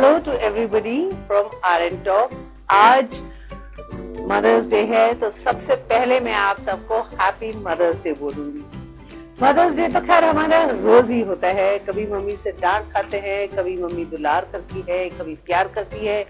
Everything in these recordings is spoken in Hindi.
Hello to everybody from R N talks आज मदर्स डे है तो सबसे पहले मैं आप सबको हैप्पी मदर्स डे बोलूँगी। मदर्स डे तो खैर हमारा रोज ही होता है। कभी मम्मी से डांट खाते हैं कभी मम्मी दुलार करती है कभी प्यार करती है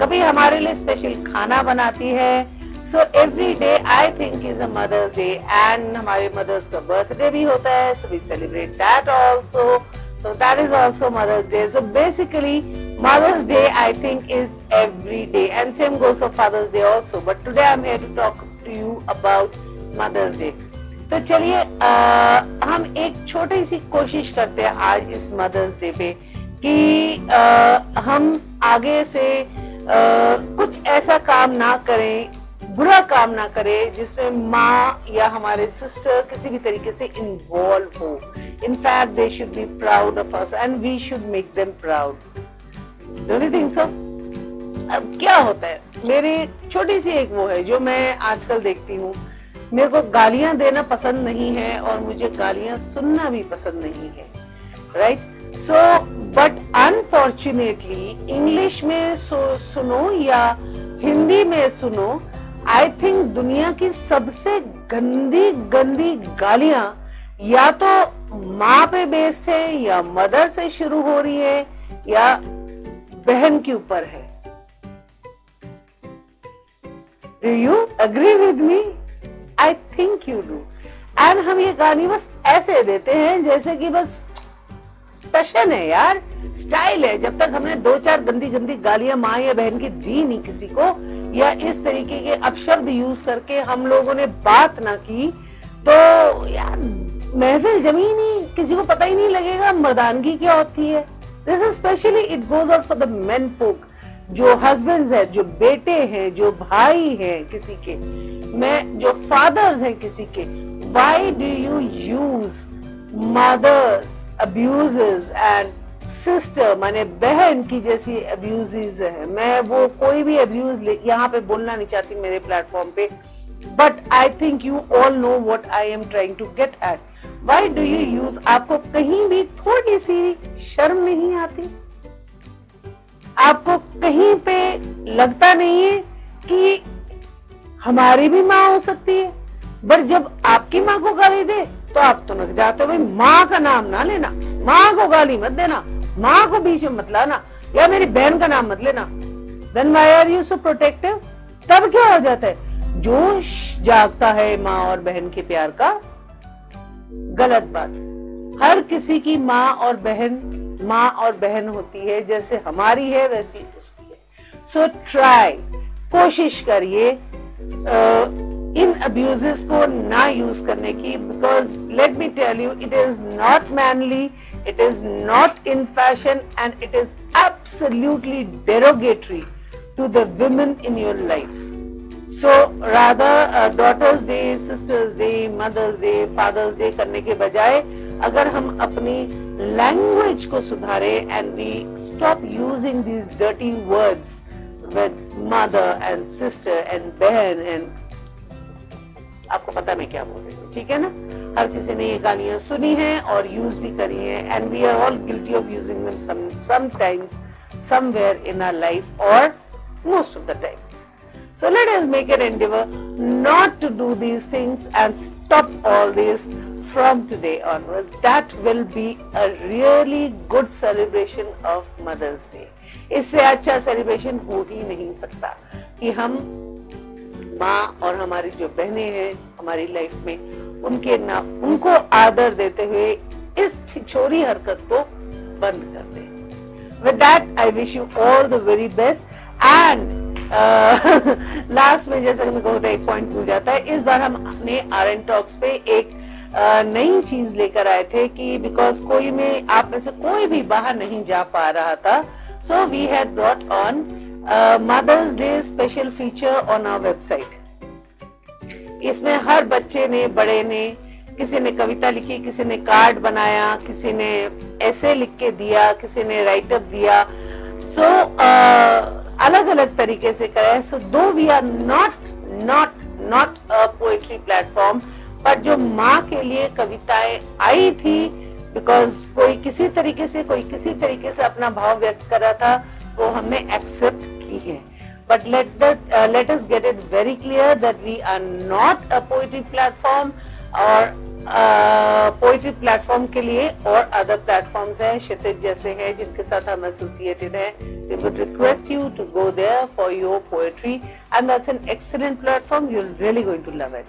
कभी हमारे लिए स्पेशल खाना बनाती है। So every day I think is a mother's day and हमारे मदर्स का बर्थडे भी होता है so we celebrate that also so that is also mother's day so basically, Mother's Day I think is every day, and same goes for Father's Day also. But today I'm here to talk to you about Mother's Day. तो चलिए हम एक छोटी सी कोशिश करते हैं आज इस मदर्स डे पे कि आ, हम आगे से आ, कुछ ऐसा काम ना करें बुरा काम ना करे जिसमें माँ या हमारे सिस्टर किसी भी तरीके से इन्वॉल्व हो in fact they should be proud of us and we should make them proud don't you think so अब क्या होता है? मेरी छोटी सी एक वो है जो मैं आजकल देखती हूँ। मेरे को गालियाँ देना पसंद नहीं है और मुझे गालियाँ सुनना भी पसंद नहीं है। Right so but unfortunately English में सुनो या हिंदी में सुनो आई थिंक दुनिया की सबसे गंदी गंदी गालियाँ या तो माँ पे बेस्ड है या मदर से शुरू हो रही है या बहन के ऊपर है। Do you agree with me I think you do and हम ये गानी बस ऐसे देते हैं, जैसे कि बस टशन है यार। स्टाइल है। जब तक हमने दो चार गंदी गंदी गालियाँ माँ या बहन की दी नहीं किसी को, या इस तरीके के अपशब्द यूज़ करके हम लोगों ने बात ना की तो यार महफिल ज़मीन ही किसी को पता ही नहीं लगेगा मर्दानगी क्या होती है। This specially it goes out for the men folk जो हस्बैंड है, जो बेटे हैं, जो भाई हैं किसी के, मैं, जो फादर्स हैं किसी के why do you use mother's abuses and sister माने बहन की जैसी अब्यूजेस है। मैं वो कोई भी अब्यूज यहाँ पे बोलना नहीं चाहती मेरे प्लेटफॉर्म पे but I think you all know what I am trying to get at why do you use आपको कहीं भी थोड़ी सी शर्म नहीं आती? आपको कहीं पे लगता नहीं है कि हमारी भी माँ हो सकती है। बट जब आपकी माँ को गाली दे तो आप तो नक जाते हो, भाई, माँ का नाम ना लेना। माँ को गाली मत देना। माँ को बीच में मत लाना। या मेरी बहन का नाम मत लेना। Then why are you so protective तब क्या हो जाता है? जोश जागता है माँ और बहन के प्यार का। गलत बात। हर किसी की माँ और बहन माँ और बहन होती है जैसे हमारी है वैसी उसकी है। सो so, ट्राई कोशिश करिए इन अब्यूजेस को ना यूज़ करने की because let me tell you it is not manly it is not in fashion and it is absolutely derogatory to the women in your life so rather daughter's day sister's day mother's day father's day करने के बजाय, अगर हम अपनी लैंग्वेज को सुधारे and we stop using these dirty words with mother and sister and बहन एंड आपको पता मैं क्या बोल रही हूँ, ठीक है ना हर किसी ने ये गालियाँ सुनी हैं और यूज़ भी करी हैं and we are all guilty of using them sometimes somewhere in our life और most of the times. So let us make an endeavor not to do these things and stop all this from today onwards. That will be a really good celebration of Mother's Day. इससे अच्छा सेलिब्रेशन हो ही नहीं सकता कि हम माँ और हमारी जो बहनें हैं हमारी लाइफ में उनके ना उनको आदर देते हुए इस छिछोरी हरकत को बंद कर दें With that, I wish you all the very best. And last uh, में जैसे मैं कहूँ एक पॉइंट भूल जाता है। इस बार हम अपने आर एन टॉक्स पे एक uh, नई चीज़ लेकर आए थे कि बिकॉज़ कोई में आप में से कोई भी बाहर नहीं जा पा रहा था। So we had brought on mother's day special feature on our website इसमें हर बच्चे ने बड़े ने किसी ने कविता लिखी किसी ने कार्ड बनाया किसी ने ऐसे लिख के दिया किसी ने राइटअप दिया। सो so, अलग अलग तरीके से करे। So though we are not not not a poetry platform पर जो माँ के लिए कविताएँ आई थी बिकॉज़ कोई किसी तरीके से कोई किसी तरीके से अपना भाव व्यक्त कर रहा था वो हमने एक्सेप्ट की है। But let that uh, let us get it very we are not a poetry platform और पोइट्री प्लेटफॉर्म के लिए और अदर प्लेटफॉर्म्स हैं, क्षितिज जैसे हैं, जिनके साथ हम एसोसिएटेड हैं। We would request you to go there for your poetry and that's an excellent platform you really going to love it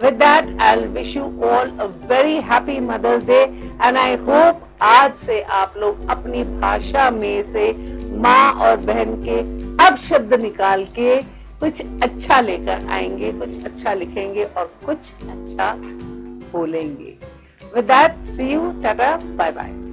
with that I wish you all a very happy mother's day and I hope आज से आप लोग अपनी भाषा में से माँ और बहन के अब शब्द निकाल के कुछ अच्छा लेकर आएँगे, कुछ अच्छा लिखेंगे और कुछ अच्छा बोलेंगे। With that see you tata bye bye